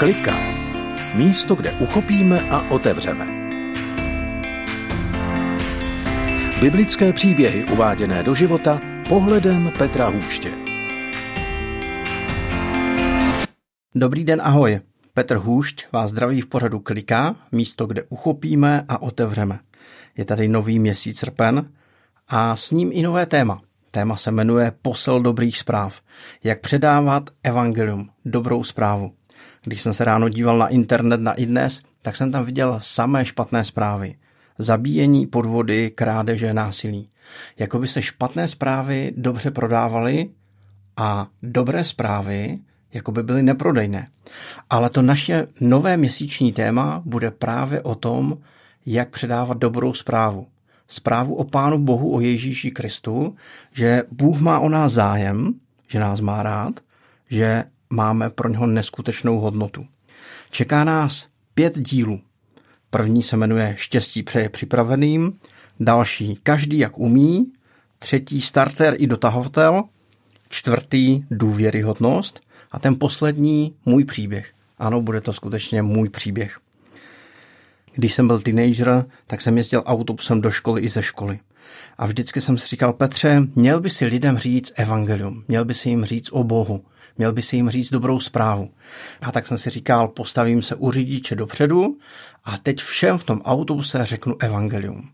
Klika. Místo, kde uchopíme a otevřeme. Biblické příběhy uváděné do života pohledem Petra Hůště. Dobrý den, ahoj. Petr Hůšť vás zdraví v pořadu Klika, místo, kde uchopíme a otevřeme. Je tady nový měsíc srpen a s ním i nové téma. Téma se jmenuje Posel dobrých zpráv. Jak předávat evangelium, dobrou zprávu. Když jsem se ráno díval na internet na iDnes, tak jsem tam viděl samé špatné zprávy. Zabíjení, podvody, krádeže, násilí. Jakoby se špatné zprávy dobře prodávaly a dobré zprávy jakoby byly neprodejné. Ale to naše nové měsíční téma bude právě o tom, jak předávat dobrou zprávu. Zprávu o Pánu Bohu, o Ježíši Kristu, že Bůh má o nás zájem, že nás má rád, že máme pro něho neskutečnou hodnotu. Čeká nás pět dílů. První se jmenuje Štěstí přeje připraveným, další Každý jak umí, třetí Starter i dotahovatel, čtvrtý Důvěryhodnost a ten poslední Můj příběh. Ano, bude to skutečně můj příběh. Když jsem byl teenager, tak jsem jezdil autobusem do školy i ze školy. A vždycky jsem si říkal, Petře, měl by si lidem říct evangelium, měl by si jim říct o Bohu, měl by si jim říct dobrou zprávu. A tak jsem si říkal, postavím se u řidiče dopředu a teď všem v tom autobuse řeknu evangelium.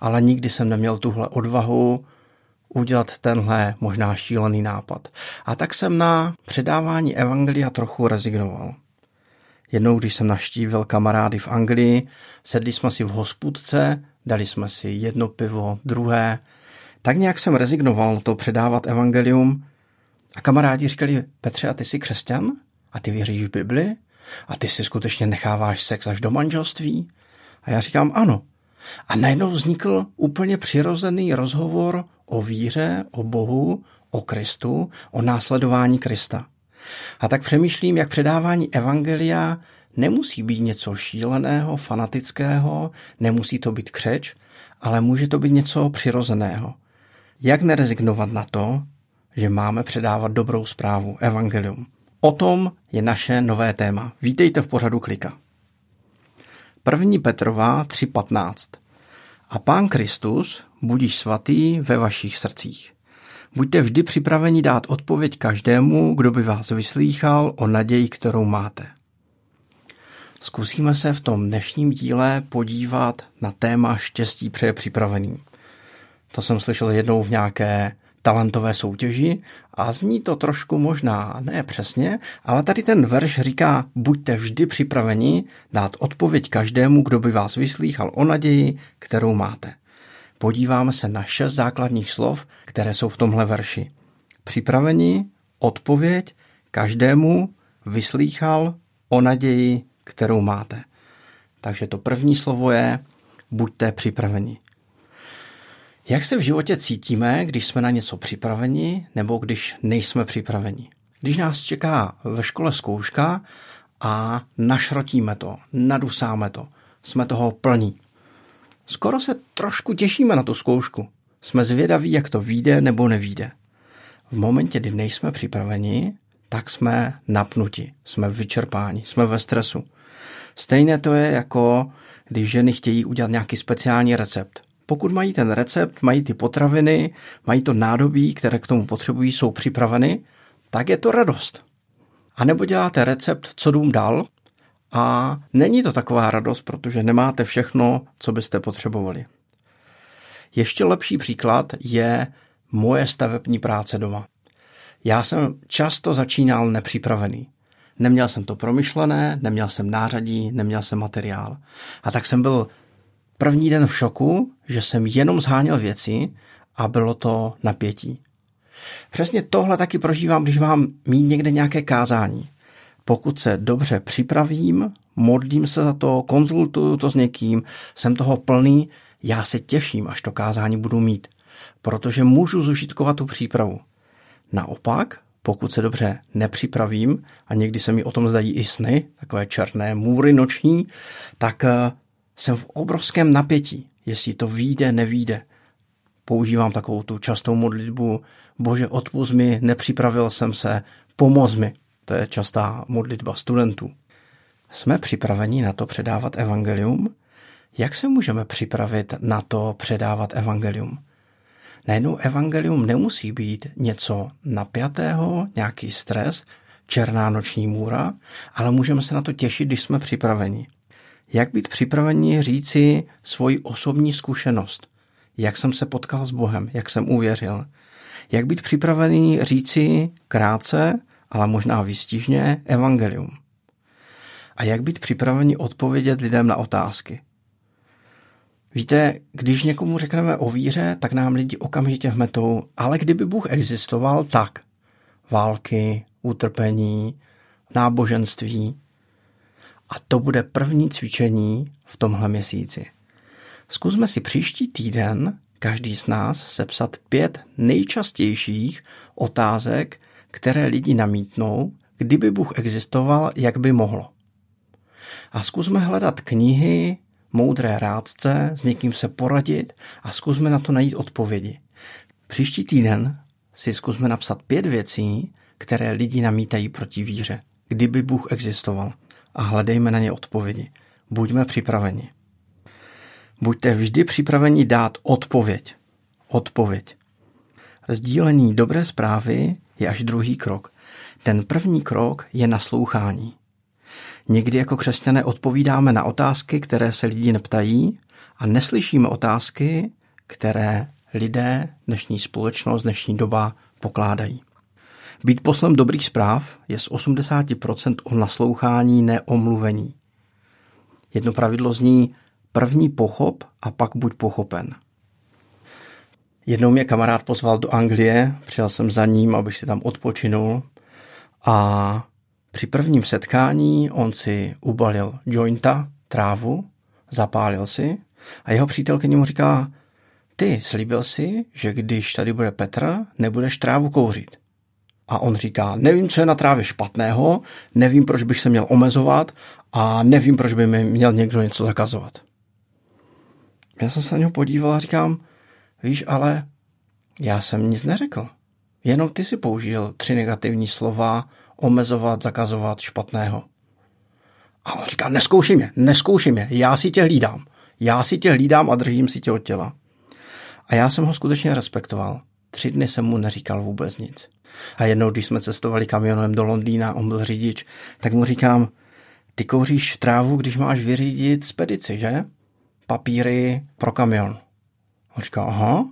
Ale nikdy jsem neměl tuhle odvahu udělat tenhle možná šílený nápad. A tak jsem na předávání evangelia trochu rezignoval. Jednou, když jsem naštívil kamarády v Anglii, sedli jsme si v hospůdce, dali jsme si jedno pivo, druhé. Tak nějak jsem rezignoval to předávat evangelium a kamarádi říkali, Petře, a ty jsi křesťan? A ty věříš v Bibli? A ty si skutečně necháváš sex až do manželství? A já říkám ano. A najednou vznikl úplně přirozený rozhovor o víře, o Bohu, o Kristu, o následování Krista. A tak přemýšlím, jak předávání evangelia nemusí být něco šíleného, fanatického, nemusí to být křeč, ale může to být něco přirozeného. Jak nerezignovat na to, že máme předávat dobrou zprávu, evangelium. O tom je naše nové téma. Vítejte v pořadu Klika. 1. Petrová 3.15 A Pán Kristus budíš svatý ve vašich srdcích. Buďte vždy připraveni dát odpověď každému, kdo by vás vyslýchal o naději, kterou máte. Zkusíme se v tom dnešním díle podívat na téma štěstí přeje připravený. To jsem slyšel jednou v nějaké talentové soutěži a zní to trošku možná ne přesně, ale tady ten verš říká, buďte vždy připraveni dát odpověď každému, kdo by vás vyslýchal o naději, kterou máte podíváme se na šest základních slov, které jsou v tomhle verši. Připraveni, odpověď, každému vyslýchal o naději, kterou máte. Takže to první slovo je buďte připraveni. Jak se v životě cítíme, když jsme na něco připraveni nebo když nejsme připraveni? Když nás čeká ve škole zkouška a našrotíme to, nadusáme to, jsme toho plní. Skoro se trošku těšíme na tu zkoušku. Jsme zvědaví, jak to vyjde nebo nevíde. V momentě, kdy nejsme připraveni, tak jsme napnuti, jsme vyčerpáni, jsme ve stresu. Stejné to je jako když ženy chtějí udělat nějaký speciální recept. Pokud mají ten recept, mají ty potraviny, mají to nádobí, které k tomu potřebují, jsou připraveny, tak je to radost. A nebo děláte recept, co dům dal, a není to taková radost, protože nemáte všechno, co byste potřebovali. Ještě lepší příklad je moje stavební práce doma. Já jsem často začínal nepřipravený. Neměl jsem to promyšlené, neměl jsem nářadí, neměl jsem materiál. A tak jsem byl první den v šoku, že jsem jenom zháněl věci a bylo to napětí. Přesně tohle taky prožívám, když mám mít někde nějaké kázání. Pokud se dobře připravím, modlím se za to, konzultuju to s někým, jsem toho plný, já se těším, až to kázání budu mít, protože můžu zužitkovat tu přípravu. Naopak, pokud se dobře nepřipravím, a někdy se mi o tom zdají i sny, takové černé můry noční, tak eh, jsem v obrovském napětí, jestli to vyjde, nevíde. Používám takovou tu častou modlitbu, bože odpust mi, nepřipravil jsem se, pomoz mi. To je častá modlitba studentů. Jsme připraveni na to předávat evangelium? Jak se můžeme připravit na to předávat evangelium? Najednou evangelium nemusí být něco napjatého, nějaký stres, černá noční můra, ale můžeme se na to těšit, když jsme připraveni. Jak být připraveni říci svoji osobní zkušenost? Jak jsem se potkal s Bohem? Jak jsem uvěřil? Jak být připravený říci krátce, ale možná výstižně, evangelium? A jak být připraveni odpovědět lidem na otázky? Víte, když někomu řekneme o víře, tak nám lidi okamžitě vmetou, ale kdyby Bůh existoval, tak války, utrpení, náboženství. A to bude první cvičení v tomhle měsíci. Zkusme si příští týden, každý z nás, sepsat pět nejčastějších otázek, které lidi namítnou, kdyby Bůh existoval, jak by mohlo. A zkusme hledat knihy, moudré rádce, s někým se poradit a zkusme na to najít odpovědi. Příští týden si zkusme napsat pět věcí, které lidi namítají proti víře. Kdyby Bůh existoval. A hledejme na ně odpovědi. Buďme připraveni. Buďte vždy připraveni dát odpověď. Odpověď. Sdílení dobré zprávy je až druhý krok. Ten první krok je naslouchání. Někdy jako křesťané odpovídáme na otázky, které se lidi neptají a neslyšíme otázky, které lidé, dnešní společnost, dnešní doba pokládají. Být poslem dobrých zpráv je z 80% o naslouchání, neomluvení. Jedno pravidlo zní první pochop a pak buď pochopen. Jednou mě kamarád pozval do Anglie, přijel jsem za ním, abych si tam odpočinul a při prvním setkání on si ubalil jointa, trávu, zapálil si a jeho přítelkyně mu říká, ty slíbil si, že když tady bude Petr, nebudeš trávu kouřit. A on říká, nevím, co je na trávě špatného, nevím, proč bych se měl omezovat a nevím, proč by mi měl někdo něco zakazovat. Já jsem se na něho podíval a říkám, víš, ale já jsem nic neřekl. Jenom ty si použil tři negativní slova, omezovat, zakazovat špatného. A on říká, neskouši mě, neskouši mě, já si tě hlídám. Já si tě hlídám a držím si tě od těla. A já jsem ho skutečně respektoval. Tři dny jsem mu neříkal vůbec nic. A jednou, když jsme cestovali kamionem do Londýna, on byl řidič, tak mu říkám, ty kouříš trávu, když máš vyřídit spedici, že? Papíry pro kamion. On říká, aha.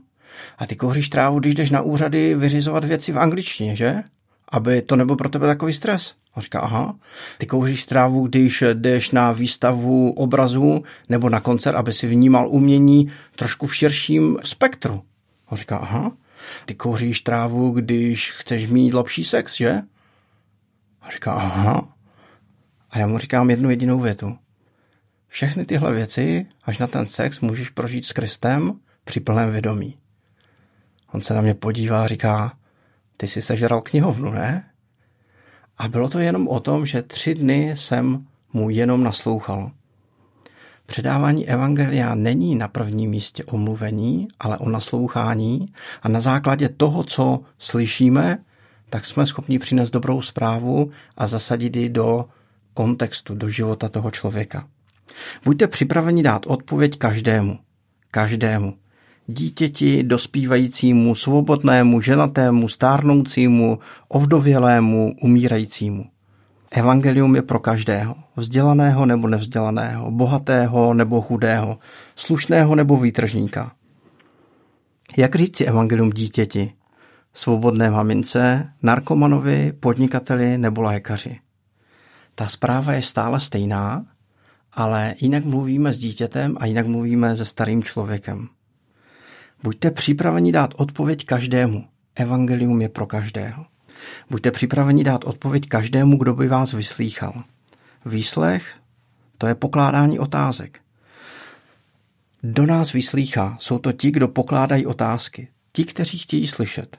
A ty kouříš trávu, když jdeš na úřady vyřizovat věci v angličtině, že? Aby to nebyl pro tebe takový stres. On říká, aha. Ty kouříš trávu, když jdeš na výstavu obrazu nebo na koncert, aby si vnímal umění trošku v širším spektru. On říká, aha. Ty kouříš trávu, když chceš mít lepší sex, že? A říká, aha. A já mu říkám jednu jedinou větu. Všechny tyhle věci, až na ten sex, můžeš prožít s Kristem při plném vědomí. On se na mě podívá a říká, ty jsi sežral knihovnu, ne? A bylo to jenom o tom, že tři dny jsem mu jenom naslouchal. Předávání evangelia není na prvním místě o mluvení, ale o naslouchání a na základě toho, co slyšíme, tak jsme schopni přinést dobrou zprávu a zasadit ji do kontextu, do života toho člověka. Buďte připraveni dát odpověď každému. Každému. Dítěti, dospívajícímu, svobodnému, ženatému, stárnoucímu, ovdovělému, umírajícímu. Evangelium je pro každého, vzdělaného nebo nevzdělaného, bohatého nebo chudého, slušného nebo výtržníka. Jak říci evangelium dítěti, svobodné mamince, narkomanovi, podnikateli nebo lékaři? Ta zpráva je stále stejná, ale jinak mluvíme s dítětem a jinak mluvíme se starým člověkem. Buďte připraveni dát odpověď každému. Evangelium je pro každého. Buďte připraveni dát odpověď každému, kdo by vás vyslýchal. Výslech to je pokládání otázek. Do nás vyslýchá jsou to ti, kdo pokládají otázky, ti, kteří chtějí slyšet.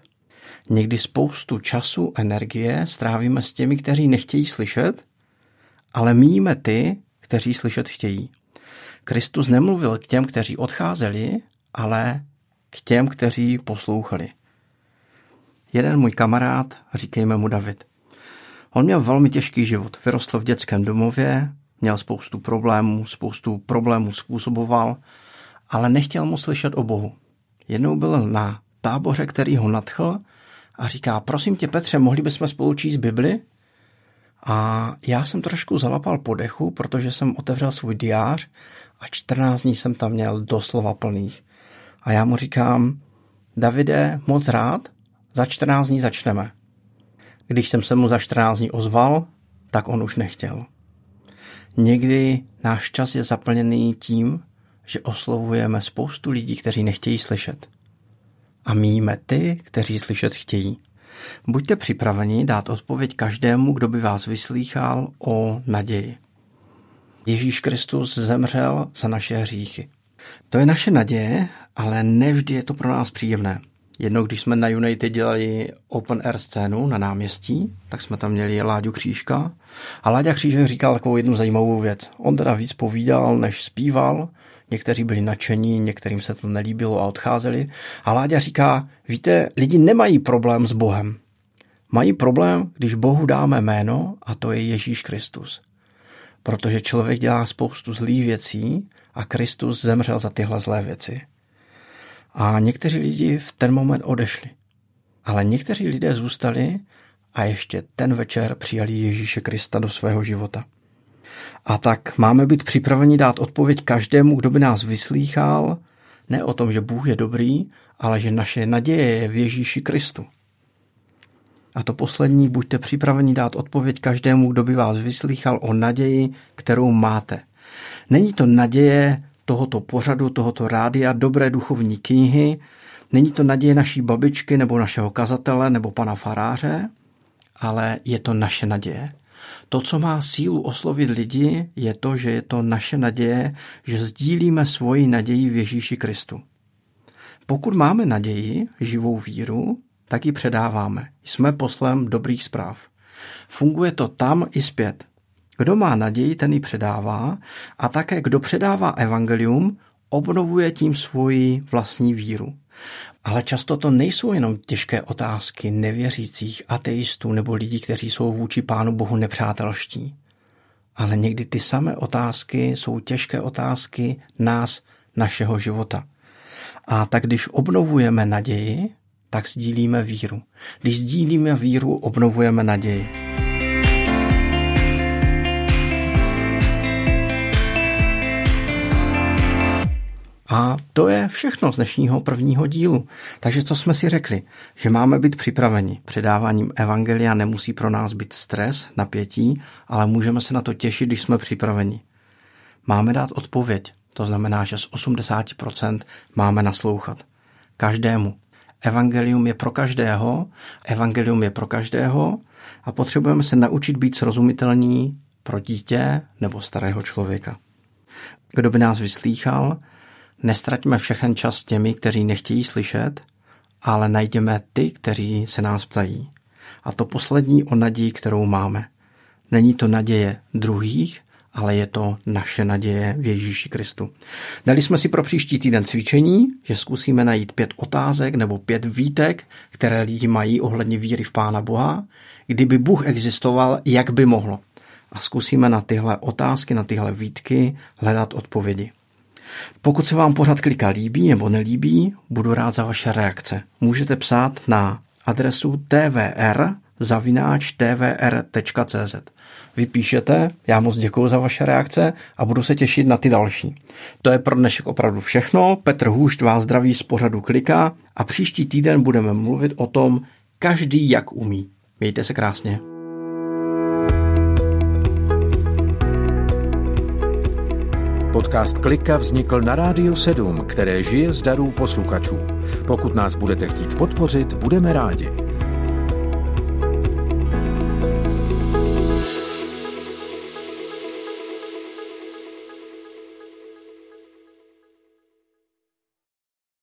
Někdy spoustu času, energie strávíme s těmi, kteří nechtějí slyšet, ale míjíme ty, kteří slyšet chtějí. Kristus nemluvil k těm, kteří odcházeli, ale k těm, kteří poslouchali. Jeden můj kamarád, říkejme mu David. On měl velmi těžký život. Vyrostl v dětském domově, měl spoustu problémů, spoustu problémů způsoboval, ale nechtěl mu slyšet o Bohu. Jednou byl na táboře, který ho nadchl a říká, prosím tě Petře, mohli bychom spolu číst Bibli? A já jsem trošku zalapal po dechu, protože jsem otevřel svůj diář a 14 dní jsem tam měl doslova plných. A já mu říkám, Davide, moc rád, za 14 dní začneme. Když jsem se mu za 14 dní ozval, tak on už nechtěl. Někdy náš čas je zaplněný tím, že oslovujeme spoustu lidí, kteří nechtějí slyšet. A míjíme ty, kteří slyšet chtějí. Buďte připraveni dát odpověď každému, kdo by vás vyslýchal o naději. Ježíš Kristus zemřel za naše hříchy. To je naše naděje, ale nevždy je to pro nás příjemné. Jednou, když jsme na United dělali open air scénu na náměstí, tak jsme tam měli Láďu Křížka. A Láďa Křížek říkal takovou jednu zajímavou věc. On teda víc povídal, než zpíval. Někteří byli nadšení, některým se to nelíbilo a odcházeli. A Láďa říká, víte, lidi nemají problém s Bohem. Mají problém, když Bohu dáme jméno a to je Ježíš Kristus. Protože člověk dělá spoustu zlých věcí a Kristus zemřel za tyhle zlé věci. A někteří lidi v ten moment odešli. Ale někteří lidé zůstali a ještě ten večer přijali Ježíše Krista do svého života. A tak máme být připraveni dát odpověď každému, kdo by nás vyslýchal, ne o tom, že Bůh je dobrý, ale že naše naděje je v Ježíši Kristu. A to poslední, buďte připraveni dát odpověď každému, kdo by vás vyslýchal o naději, kterou máte. Není to naděje tohoto pořadu, tohoto rádia, dobré duchovní knihy, není to naděje naší babičky nebo našeho kazatele nebo pana faráře, ale je to naše naděje. To, co má sílu oslovit lidi, je to, že je to naše naděje, že sdílíme svoji naději v Ježíši Kristu. Pokud máme naději, živou víru, tak ji předáváme. Jsme poslem dobrých zpráv. Funguje to tam i zpět. Kdo má naději, ten ji předává a také kdo předává evangelium, obnovuje tím svoji vlastní víru. Ale často to nejsou jenom těžké otázky nevěřících ateistů nebo lidí, kteří jsou vůči Pánu Bohu nepřátelští. Ale někdy ty samé otázky jsou těžké otázky nás, našeho života. A tak když obnovujeme naději, tak sdílíme víru. Když sdílíme víru, obnovujeme naději. A to je všechno z dnešního prvního dílu. Takže co jsme si řekli? Že máme být připraveni. Předáváním evangelia nemusí pro nás být stres, napětí, ale můžeme se na to těšit, když jsme připraveni. Máme dát odpověď. To znamená, že z 80% máme naslouchat. Každému. Evangelium je pro každého, evangelium je pro každého a potřebujeme se naučit být srozumitelní pro dítě nebo starého člověka. Kdo by nás vyslýchal, Nestraťme všechen čas s těmi, kteří nechtějí slyšet, ale najdeme ty, kteří se nás ptají. A to poslední o naději, kterou máme. Není to naděje druhých, ale je to naše naděje v Ježíši Kristu. Dali jsme si pro příští týden cvičení, že zkusíme najít pět otázek nebo pět výtek, které lidi mají ohledně víry v Pána Boha. Kdyby Bůh existoval, jak by mohlo? A zkusíme na tyhle otázky, na tyhle výtky hledat odpovědi. Pokud se vám pořád klika líbí nebo nelíbí, budu rád za vaše reakce. Můžete psát na adresu tvr zavináč tvr.cz. Vypíšete, já moc děkuji za vaše reakce a budu se těšit na ty další. To je pro dnešek opravdu všechno. Petr Hůšt vás zdraví z pořadu Klika a příští týden budeme mluvit o tom, každý jak umí. Mějte se krásně. Podcast Klika vznikl na Rádiu 7, které žije z darů posluchačů. Pokud nás budete chtít podpořit, budeme rádi.